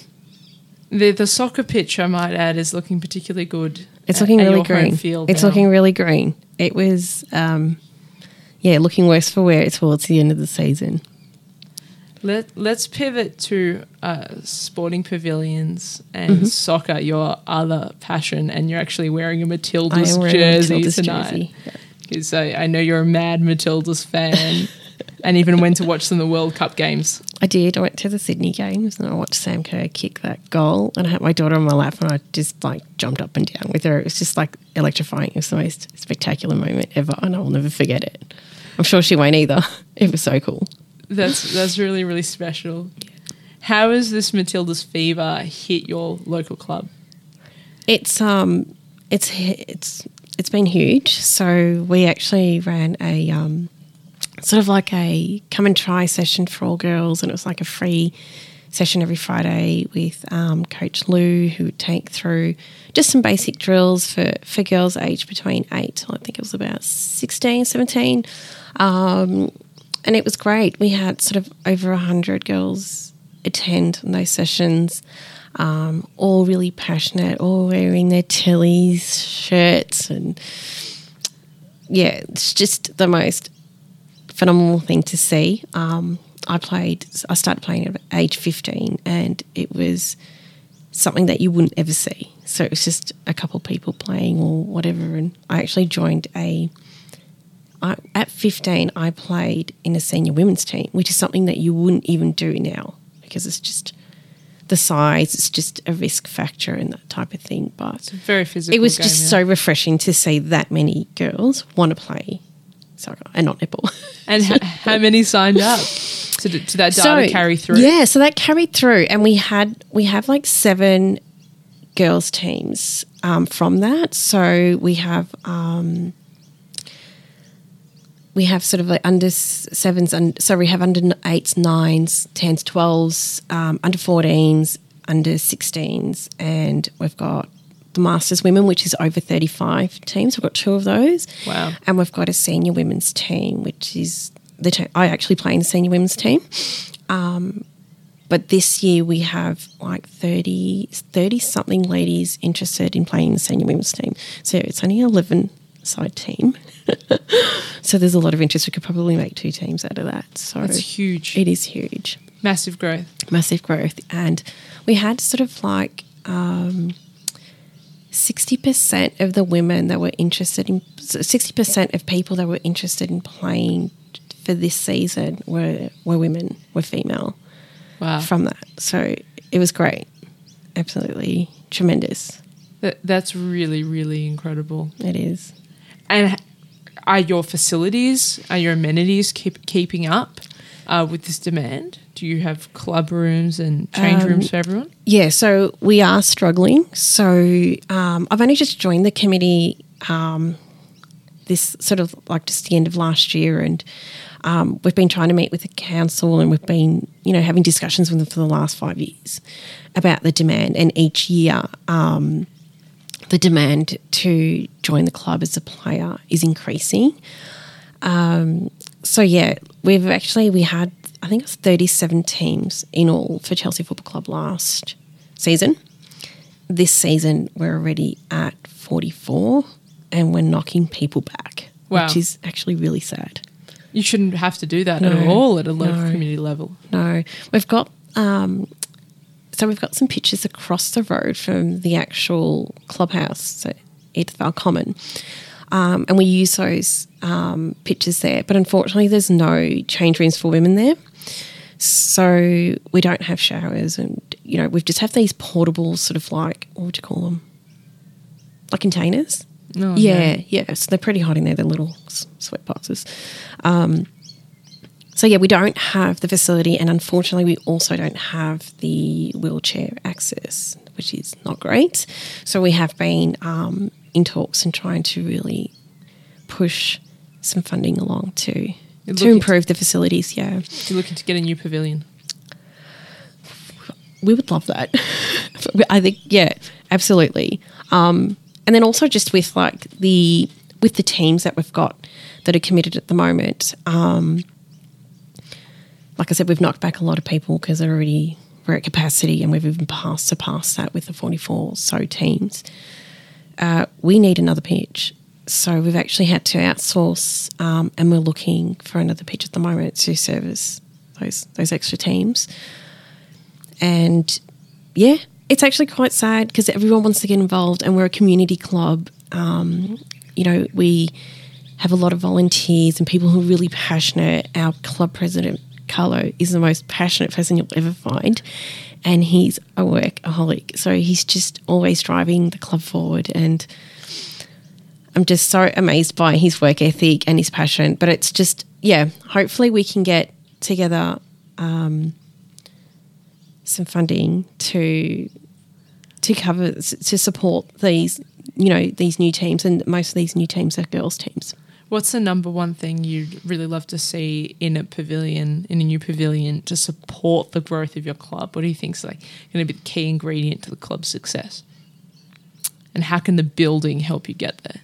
Speaker 4: The the soccer pitch, I might add, is looking particularly good.
Speaker 5: It's looking
Speaker 4: at
Speaker 5: really
Speaker 4: your
Speaker 5: green.
Speaker 4: Field
Speaker 5: it's
Speaker 4: now.
Speaker 5: looking really green. It was, um, yeah, looking worse for wear It's towards the end of the season.
Speaker 4: Let Let's pivot to uh, sporting pavilions and soccer, your other passion, and you're actually wearing a Matildas
Speaker 5: wearing a
Speaker 4: jersey
Speaker 5: Matildas
Speaker 4: tonight.
Speaker 5: jersey. Yeah.
Speaker 4: Because I, I know you're a mad Matildas fan, [LAUGHS] and even went to watch some of the World Cup games.
Speaker 5: I did. I went to the Sydney games and I watched Sam Kerr kick that goal. And I had my daughter on my lap and I just like jumped up and down with her. It was just like electrifying. It was the most spectacular moment ever, and I will never forget it. I'm sure she won't either. [LAUGHS] It was so cool.
Speaker 4: That's that's really really special. How has this Matildas fever hit your local club?
Speaker 5: It's um, it's it's it's been huge. So we actually ran a um, sort of like a come and try session for all girls, and it was like a free session every Friday with um, Coach Lou, who would take through just some basic drills for for girls aged between eight, till I think it was about 16, 17. Um, and it was great. We had sort of over a hundred girls attend those sessions um, all really passionate, all wearing their Tillies shirts, and yeah, it's just the most phenomenal thing to see. Um, I played, I started playing at age 15, and it was something that you wouldn't ever see. So it was just a couple of people playing or whatever, and I actually joined a. I, at 15, I played in a senior women's team, which is something that you wouldn't even do now because it's just the size, it's just a risk factor and that type of thing. But
Speaker 4: It's a very physical.
Speaker 5: it was
Speaker 4: game,
Speaker 5: just
Speaker 4: yeah.
Speaker 5: so refreshing to see that many girls want to play and not netball. [LAUGHS]
Speaker 4: And h- how many signed up to, d- to that data carry through?
Speaker 5: Yeah, so that carried through, and we had we have like seven girls teams um, from that. So we have um, we have sort of like under sevens, and so we have under eights, nines, tens, twelves, um, under fourteens, under sixteens, and we've got the Masters women, which is over thirty five teams. We've got two of those.
Speaker 4: Wow.
Speaker 5: And we've got a senior women's team, which is the te- I actually play in the senior women's team. Um, but this year we have like 30, 30 something ladies interested in playing the senior women's team. So it's only an 11 side team. [LAUGHS] so there's a lot of interest. We could probably make two teams out of that. So
Speaker 4: That's huge.
Speaker 5: it is huge
Speaker 4: Massive growth.
Speaker 5: massive growth. And we had sort of like um, 60% of the women that were interested in, 60% of people that were interested in playing for this season were, were women, were female
Speaker 4: Wow.
Speaker 5: from that. So it was great. Absolutely tremendous.
Speaker 4: That, that's really, really incredible.
Speaker 5: It is.
Speaker 4: And are your facilities, are your amenities keep, keeping up uh, with this demand? Do you have club rooms and change
Speaker 5: Um,
Speaker 4: rooms for everyone?
Speaker 5: Yeah, so we are struggling. So um, I've only just joined the committee um, this sort of like just the end of last year, and um, we've been trying to meet with the council, and we've been you know having discussions with them for the last five years about the demand, and each year. Um, the demand to join the club as a player is increasing. Um, so yeah, we've actually we had I think it was 37 teams in all for Chelsea Football Club last season. This season we're already at 44 and we're knocking people back,
Speaker 4: Wow.
Speaker 5: which is actually really sad.
Speaker 4: You shouldn't have to do that at all at a local
Speaker 5: no.
Speaker 4: community level.
Speaker 5: No, we've got um, so we've got some pictures across the road from the actual clubhouse, so Edithvale Common, um, and we use those um, pictures there. But unfortunately, there's no change rooms for women there, so we don't have showers, and you know we've just have these portable sort of like what would you call them, like containers.
Speaker 4: No,
Speaker 5: yeah, yeah. So they're pretty hot in there. They're little sweat boxes. Um, so yeah, we don't have the facility, and unfortunately, we also don't have the wheelchair access, which is not great. So we have been um, in talks and trying to really push some funding along to
Speaker 4: You're
Speaker 5: to improve the facilities. Yeah,
Speaker 4: You're looking to get a new pavilion.
Speaker 5: we would love that. [LAUGHS] I think, yeah, absolutely. Um, and then also just with like the with the teams that we've got that are committed at the moment. Um, like I said, we've knocked back a lot of people because they're already we're at capacity, and we've even passed surpassed that with the forty four so teams. Uh, we need another pitch. So we've actually had to outsource, um, and we're looking for another pitch at the moment to service those those extra teams and yeah, it's actually quite sad because everyone wants to get involved, and we're a community club. Um, you know, we have a lot of volunteers and people who are really passionate. Our club president, Carlo, is the most passionate person you'll ever find, and he's a workaholic. So he's just always driving the club forward, and I'm just so amazed by his work ethic and his passion. But it's just, yeah, hopefully we can get together um, some funding to to cover to support these you know these new teams and most of these new teams are girls teams
Speaker 4: What's the number one thing you'd really love to see in a pavilion, in a new pavilion, to support the growth of your club? What do you think is like going to be the key ingredient to the club's success? And how can the building help you get there?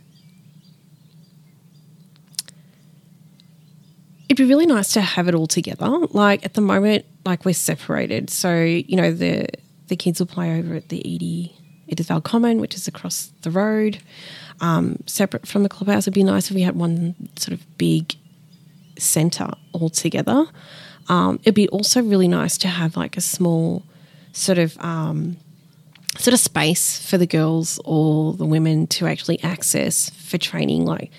Speaker 5: it'd be really nice to have it all together like at the moment like we're separated so you know the the kids will play over at the Edie Edithvale Common which is across the road. Um, separate from the clubhouse it'd be nice if we had one sort of big center all together um, it'd be also really nice to have like a small sort of um, sort of space for the girls or the women to actually access for training like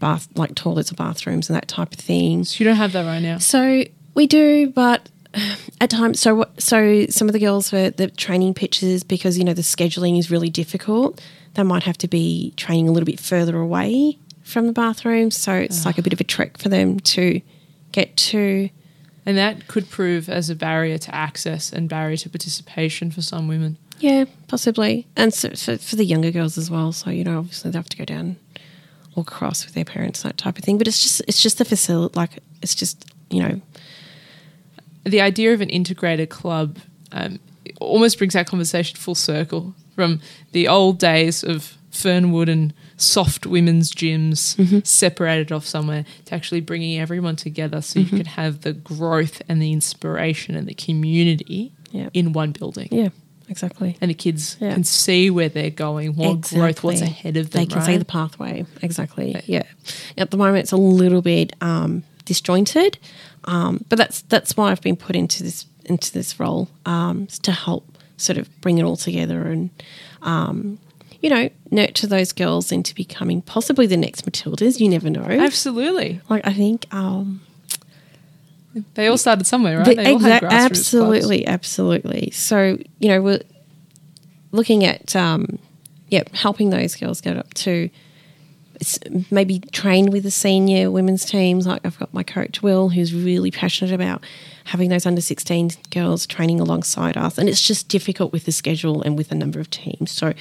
Speaker 5: bath like toilets or bathrooms and that type of thing.
Speaker 4: So you don't have that right now.
Speaker 5: so we do, but at times, so? So some of the girls were the training pitches because you know the scheduling is really difficult. They might have to be training a little bit further away from the bathroom, so it's like a bit of a trek for them to get to.
Speaker 4: And that could prove as a barrier to access and barrier to participation for some women.
Speaker 5: Yeah, possibly, and so for, for the younger girls as well. So you know, obviously they have to go down, walk across with their parents, that type of thing. But it's just it's just the facility, like it's just you know
Speaker 4: the idea of an integrated club um, almost brings our conversation full circle from the old days of Fernwood and soft women's gyms
Speaker 5: Mm-hmm.
Speaker 4: separated off somewhere to actually bringing everyone together so
Speaker 5: Mm-hmm.
Speaker 4: you can have the growth and the inspiration and the community
Speaker 5: Yeah.
Speaker 4: in one building.
Speaker 5: yeah exactly.
Speaker 4: And the kids
Speaker 5: Yeah.
Speaker 4: can see where they're going, what growth, what's ahead of them.
Speaker 5: They can
Speaker 4: right?
Speaker 5: see the pathway. Exactly. Yeah. At the moment, it's a little bit um, disjointed, um, but that's that's why I've been put into this into this role um, to help sort of bring it all together and um, you know nurture those girls into becoming possibly the next Matildas. You never know.
Speaker 4: Absolutely.
Speaker 5: like I think. Um,
Speaker 4: They all started somewhere, right?
Speaker 5: the-
Speaker 4: they all had
Speaker 5: exact-
Speaker 4: grassroots clubs.
Speaker 5: absolutely, absolutely. So you know, we're looking at um, yeah, helping those girls get up to maybe train with the senior women's teams. Like I've got my coach Will, who's really passionate about having those under sixteen girls training alongside us, and it's just difficult with the schedule and with the number of teams. So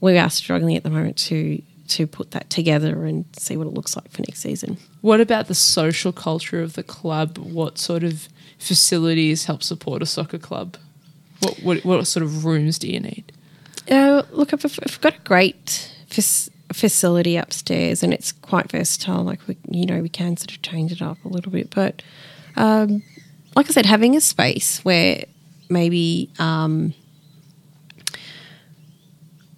Speaker 5: we are struggling at the moment to to put that together and see what it looks like for next season.
Speaker 4: What about the social culture of the club? What sort of facilities help support a soccer club? What what, what sort of rooms do you need?
Speaker 5: Uh, look, I've, I've got a great, fac- facility upstairs, and it's quite versatile. Like we, you know, we can sort of change it up a little bit. But um, like I said, having a space where maybe um,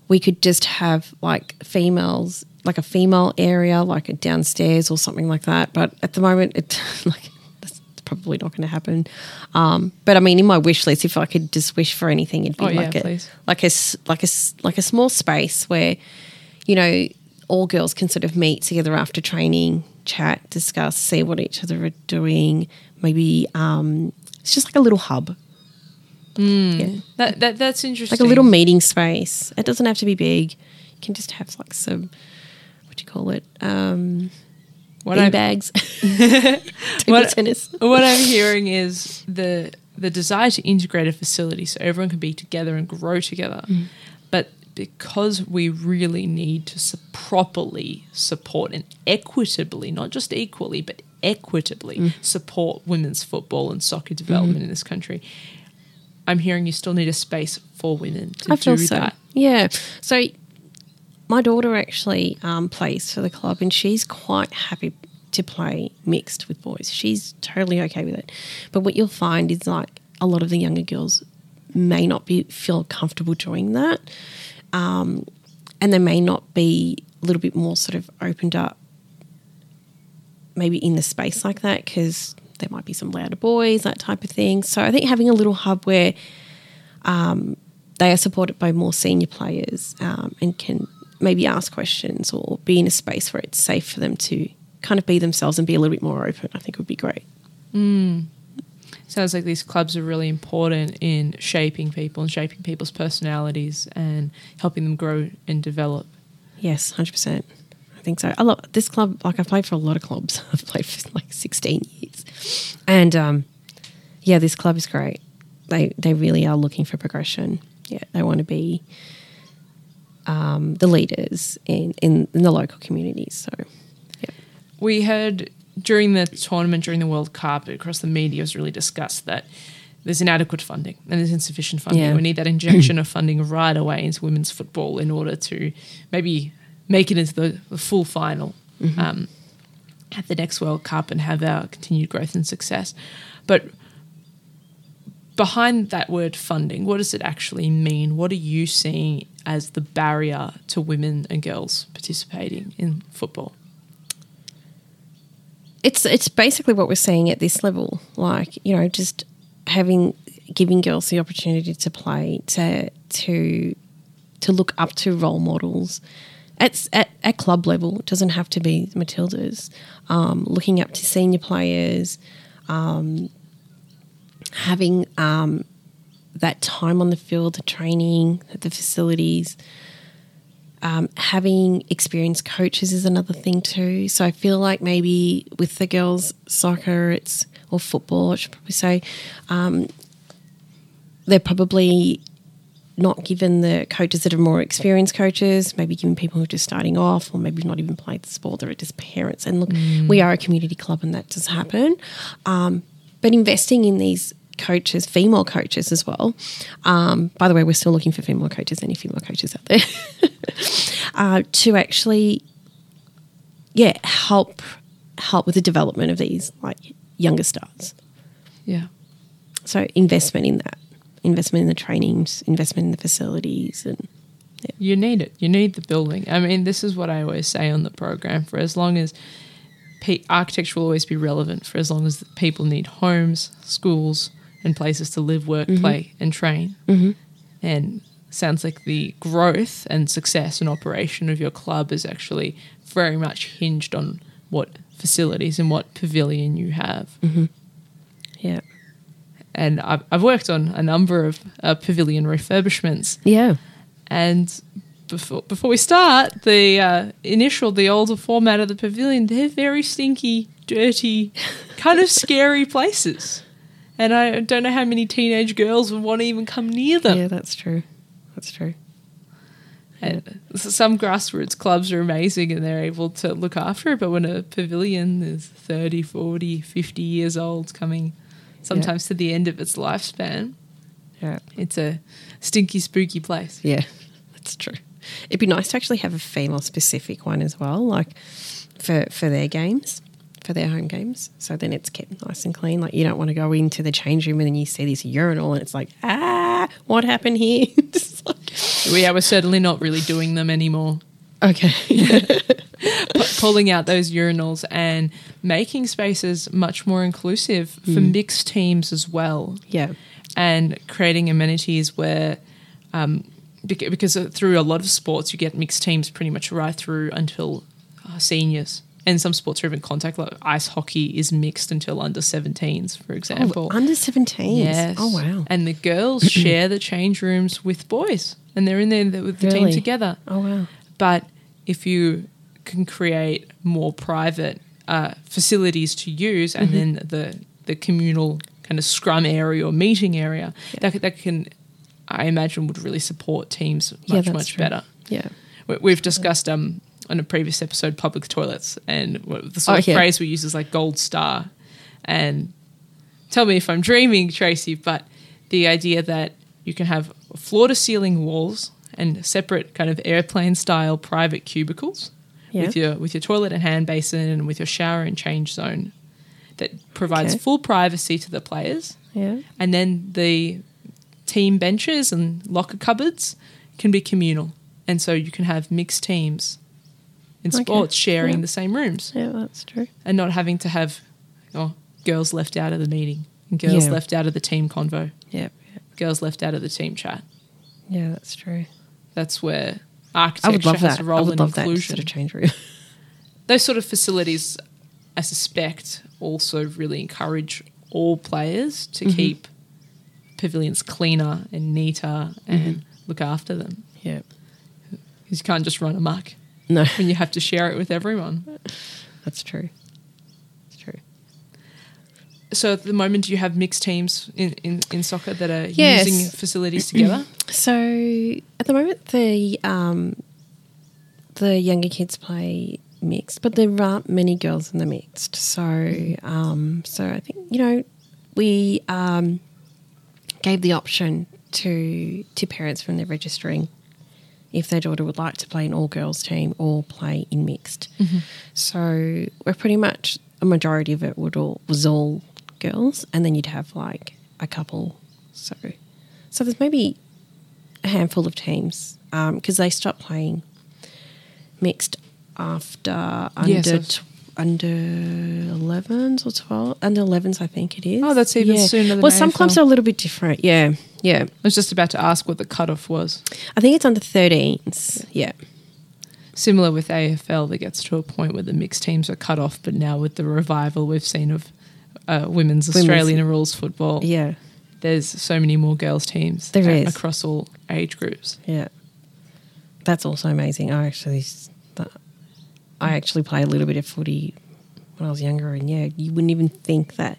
Speaker 5: we could just have like females, like a female area, like a downstairs or something like that. But at the moment, it [LAUGHS] like that's probably not going to happen. Um, but I mean, in my wish list, if I could just wish for anything, it'd be
Speaker 4: Oh, yeah,
Speaker 5: like a
Speaker 4: please.
Speaker 5: like a like a like a small space where you know all girls can sort of meet together after training, chat, discuss, see what each other are doing. Maybe um, it's just like a little hub, yeah,
Speaker 4: That, that that's interesting.
Speaker 5: like a little meeting space. It doesn't have to be big. You can just have like some what do you call it? Um,
Speaker 4: what
Speaker 5: bean
Speaker 4: I,
Speaker 5: bags, [LAUGHS] [LAUGHS]
Speaker 4: What-
Speaker 5: tennis.
Speaker 4: what I'm hearing is the the desire to integrate a facility so everyone can be together and grow together.
Speaker 5: Mm.
Speaker 4: Because we really need to su- properly support and equitably, not just equally, but equitably
Speaker 5: Mm.
Speaker 4: support women's football and soccer development
Speaker 5: Mm-hmm.
Speaker 4: in this country, I'm hearing you still need a space for women to
Speaker 5: I feel
Speaker 4: do
Speaker 5: so.
Speaker 4: that.
Speaker 5: Yeah. So my daughter actually um, plays for the club, and she's quite happy to play mixed with boys. She's totally okay with it. But what you'll find is like a lot of the younger girls may not be feel comfortable doing that, um, and they may not be a little bit more sort of opened up, maybe in the space like that because. There might be some louder boys, that type of thing. So I think having a little hub where they are supported by more senior players um, and can maybe ask questions or be in a space where it's safe for them to kind of be themselves and be a little bit more open, I think would be great.
Speaker 4: Sounds like these clubs are really important in shaping people and shaping people's personalities and helping them grow and develop.
Speaker 5: Yes, 100%. I think so. I love this club. Like, I've played for a lot of clubs. [LAUGHS] I've played for like 16 years. And um, yeah, this club is great. They, they really are looking for progression. Yeah, they want to be um, the leaders in, in, in the local communities. So, yeah.
Speaker 4: We heard during the tournament, during the World Cup, across the media was really discussed that there's inadequate funding and there's insufficient funding.
Speaker 5: Yeah.
Speaker 4: We need that injection of funding right away into women's football in order to maybe make it into the, the full final um, at the next World Cup and have our continued growth and success. But behind that word funding, what does it actually mean? What are you seeing as the barrier to women and girls participating in football?
Speaker 5: It's it's basically what we're seeing at this level. Like you know, just having giving girls the opportunity to play, to to to look up to role models. At, at, at club level, it doesn't have to be Matildas. Um, looking up to senior players, um, having um, that time on the field, the training, the facilities, um, having experienced coaches is another thing too. So I feel like maybe with the girls' soccer, it's or football, I should probably say, um, they're probably not given the coaches that are more experienced coaches, maybe given people who are just starting off, or maybe not even played the sport, they're just parents. And look, we are a community club, and that does happen. Um, but investing in these coaches, female coaches as well. Um, by the way, we're still looking for female coaches. Any female coaches out there? [LAUGHS] uh, to actually, yeah, help help with the development of these like younger stars.
Speaker 4: Yeah.
Speaker 5: So investment in that, investment in the trainings, investment in the facilities, and
Speaker 4: You need it. You need the building. I mean, this is what I always say on the program. For as long as architecture will always be relevant, for as long as people need homes, schools, and places to live, work, play, and train. Mm-hmm. And sounds like the growth and success and operation of your club is actually very much hinged on what facilities and what pavilion you have.
Speaker 5: yeah,
Speaker 4: And I've, I've worked on a number of uh, pavilion refurbishments.
Speaker 5: yeah,
Speaker 4: And before before we start, the uh, initial, the older format of the pavilion, they're very stinky, dirty, kind of [LAUGHS] scary places. And I don't know how many teenage girls would want to even come near them.
Speaker 5: yeah. That's true. That's true.
Speaker 4: And some grassroots clubs are amazing and they're able to look after it, but when a pavilion is 30, 40, 50 years old, coming sometimes to the end of its lifespan,
Speaker 5: Yeah,
Speaker 4: it's a stinky, spooky place.
Speaker 5: yeah, that's true. It'd be nice to actually have a female specific one as well, like for for their games, for their home games. So then it's kept nice and clean. Like you don't want to go into the change room and then you see this urinal and it's like, ah, what happened here? [LAUGHS] Like-
Speaker 4: We are certainly not really doing them anymore.
Speaker 5: okay. [LAUGHS]
Speaker 4: Pu- pulling out those urinals and making spaces much more inclusive for mixed teams as well.
Speaker 5: yeah.
Speaker 4: and creating amenities where um, because through a lot of sports you get mixed teams pretty much right through until uh, seniors and some sports are even contact like ice hockey is mixed until under 17s for example
Speaker 5: Oh, under 17s?
Speaker 4: yes
Speaker 5: Oh, wow.
Speaker 4: and the girls [CLEARS THROAT] share the change rooms with boys and they're in there with the team together
Speaker 5: Oh, wow.
Speaker 4: but if you can create more private uh, facilities to use, and then the the communal kind of scrum area or meeting area, that that can, I imagine, would really support teams much
Speaker 5: that's
Speaker 4: much
Speaker 5: true.
Speaker 4: better.
Speaker 5: Yeah.
Speaker 4: We- We've discussed um on a previous episode public toilets, and what- the sort
Speaker 5: Oh,
Speaker 4: of
Speaker 5: yeah.
Speaker 4: phrase we use is like gold star, and tell me if I'm dreaming, Tracey, but the idea that you can have floor to ceiling walls and separate kind of airplane style private cubicles
Speaker 5: Yeah.
Speaker 4: with your with your toilet and hand basin and with your shower and change zone that provides
Speaker 5: Okay.
Speaker 4: full privacy to the players
Speaker 5: Yeah.
Speaker 4: and then the team benches and locker cupboards can be communal and so you can have mixed teams in
Speaker 5: Okay.
Speaker 4: sports sharing
Speaker 5: Yeah.
Speaker 4: the same rooms
Speaker 5: Yeah, that's true.
Speaker 4: and not having to have oh, girls left out of the meeting and girls
Speaker 5: Yeah.
Speaker 4: left out of the team convo
Speaker 5: Yeah.
Speaker 4: girls left out of the team chat
Speaker 5: Yeah, that's true.
Speaker 4: that's where
Speaker 5: I
Speaker 4: architecture
Speaker 5: would love
Speaker 4: has
Speaker 5: that.
Speaker 4: a
Speaker 5: I
Speaker 4: role
Speaker 5: would
Speaker 4: in
Speaker 5: love that
Speaker 4: inclusion
Speaker 5: sort of change room. [LAUGHS]
Speaker 4: those sort of facilities, I suspect, also really encourage all players to
Speaker 5: Mm-hmm.
Speaker 4: keep pavilions cleaner and neater and look after them.
Speaker 5: yeah.
Speaker 4: Because you can't just run amok
Speaker 5: No, [LAUGHS]
Speaker 4: when you have to share it with everyone.
Speaker 5: that's true. It's true.
Speaker 4: So at the moment, do you have mixed teams in, in, in soccer that are
Speaker 5: Yes.
Speaker 4: using facilities together? [CLEARS THROAT]
Speaker 5: So at the moment, the um, the younger kids play mixed, but there aren't many girls in the mixed. So um, so I think you know we um, gave the option to to parents when they're registering if their daughter would like to play an all girls team or play in mixed. Mm-hmm. So we're pretty much a majority of it would all was all girls, and then you'd have like a couple. So so there's maybe a handful of teams um, because they stopped playing mixed after under
Speaker 4: Yes,
Speaker 5: tw- under 11s or 12 under 11s I think it is.
Speaker 4: Oh, that's even sooner than
Speaker 5: Well, some clubs are a little bit different. Yeah, yeah.
Speaker 4: I was just about to ask what the cutoff was.
Speaker 5: I think it's under 13s. Yeah,
Speaker 4: Similar with AFL, that gets to a point where the mixed teams are cut off, but now with the revival we've seen of uh, women's,
Speaker 5: Women's-
Speaker 4: Australian rules football,
Speaker 5: yeah,
Speaker 4: there's so many more girls teams
Speaker 5: There
Speaker 4: a-
Speaker 5: is.
Speaker 4: across all age groups.
Speaker 5: yeah. That's also amazing. I actually, that- I actually play a little bit of footy when I was younger, and yeah, you wouldn't even think that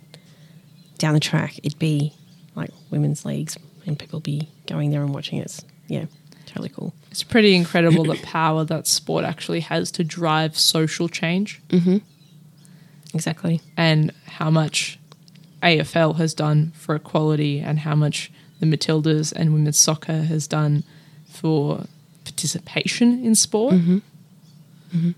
Speaker 5: down the track it'd be like women's leagues and people be going there and watching it. It's, yeah, totally cool.
Speaker 4: It's pretty incredible the power that sport actually has to drive social change mm-hmm.
Speaker 5: Exactly.
Speaker 4: and how much AFL has done for equality and how much the Matildas and women's soccer has done for participation in sport. Mm-hmm. Mm-hmm.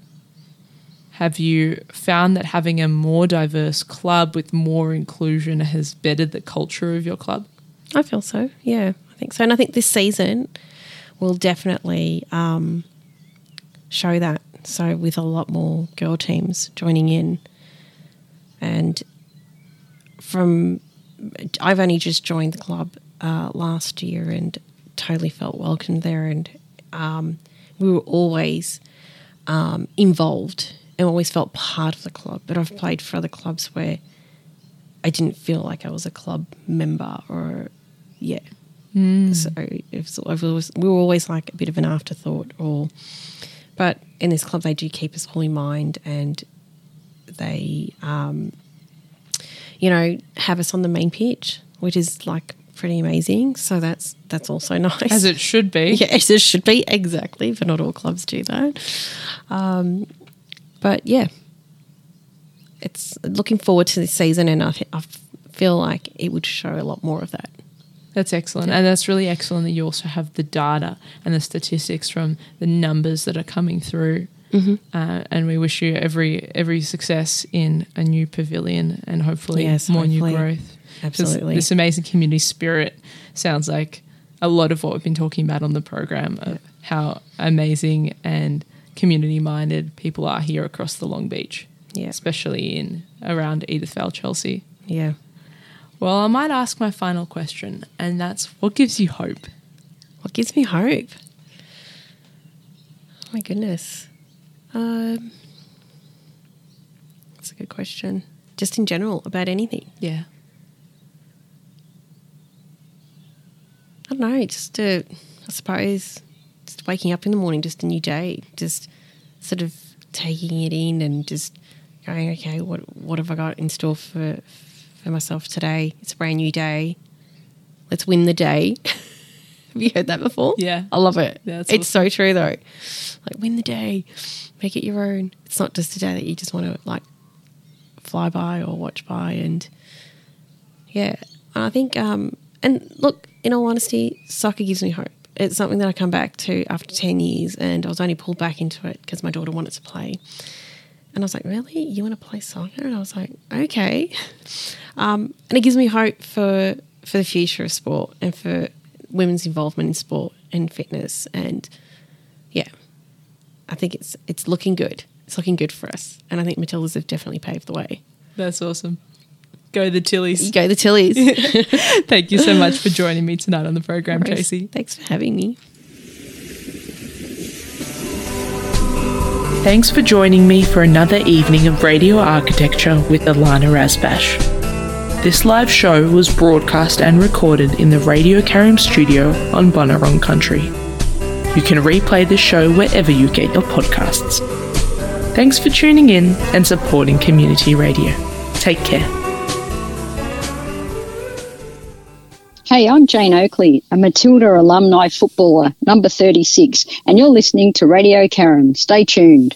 Speaker 4: Have you found that having a more diverse club with more inclusion has bettered the culture of your club?
Speaker 5: I feel so. Yeah, I think so. And I think this season will definitely um, show that. So, with a lot more girl teams joining in. And from, I've only just joined the club uh, last year and totally felt welcomed there. And um, we were always um, involved and always felt part of the club. But I've played for other clubs where I didn't feel like I was a club member or yeah. So it was, we were always like a bit of an afterthought or but in this club they do keep us all in mind and they um, you know have us on the main pitch which is like pretty amazing so that's that's also [LAUGHS] nice
Speaker 4: As it should be. [LAUGHS]
Speaker 5: yeah, as it should be exactly, but not all clubs do that. Um, but yeah, it's looking forward to this season, and I, th- I feel like it would show a lot more of that.
Speaker 4: That's excellent. And that's really excellent that you also have the data and the statistics from the numbers that are coming through.
Speaker 5: Mm-hmm.
Speaker 4: Uh, and we wish you every every success in a new pavilion and hopefully
Speaker 5: Yes,
Speaker 4: more
Speaker 5: hopefully.
Speaker 4: new growth.
Speaker 5: Absolutely.
Speaker 4: This amazing community spirit sounds like a lot of what we've been talking about on the program of how amazing and community minded people are here across the Long Beach,
Speaker 5: Yeah.
Speaker 4: especially in around Edithvale, Chelsea.
Speaker 5: Yeah.
Speaker 4: Well, I might ask my final question, and that's what gives you hope?
Speaker 5: What gives me hope? Oh my goodness. Um, that's a good question. Just in general, about anything.
Speaker 4: Yeah.
Speaker 5: I don't know, just to, I suppose, just waking up in the morning, just a new day, just sort of taking it in and just going, okay, what what have I got in store for for myself today? It's a brand new day. Let's win the day. [LAUGHS] have you heard that before?
Speaker 4: Yeah.
Speaker 5: I love it.
Speaker 4: Yeah,
Speaker 5: it's so true though. Like win the day, make it your own. It's not just a day that you just want to like fly by or watch by and yeah, I think, um, and look, in all honesty, soccer gives me hope. It's something that I come back to after 10 years, and I was only pulled back into it because my daughter wanted to play. And I was like, Really? You want to play soccer? And I was like, Okay. Um, and it gives me hope for, for the future of sport and for women's involvement in sport and fitness. And yeah, I think it's, it's looking good. It's looking good for us. And I think Matildas have definitely paved the way.
Speaker 4: That's awesome. Go the Tillies.
Speaker 5: You go the Tillies. [LAUGHS]
Speaker 4: Thank you so much for [LAUGHS] joining me tonight on the program, Tracey.
Speaker 5: Thanks for having me.
Speaker 3: Thanks for joining me for another evening of radio architecture with Ilana Razbash. This live show was broadcast and recorded in the Radio Karam studio on Bunurong Country. You can replay the show wherever you get your podcasts. Thanks for tuning in and supporting community radio. Take care.
Speaker 2: Hey, I'm Jane Oakley, a Matilda alumni footballer, number 36, and you're listening to Radio Karen. Stay tuned.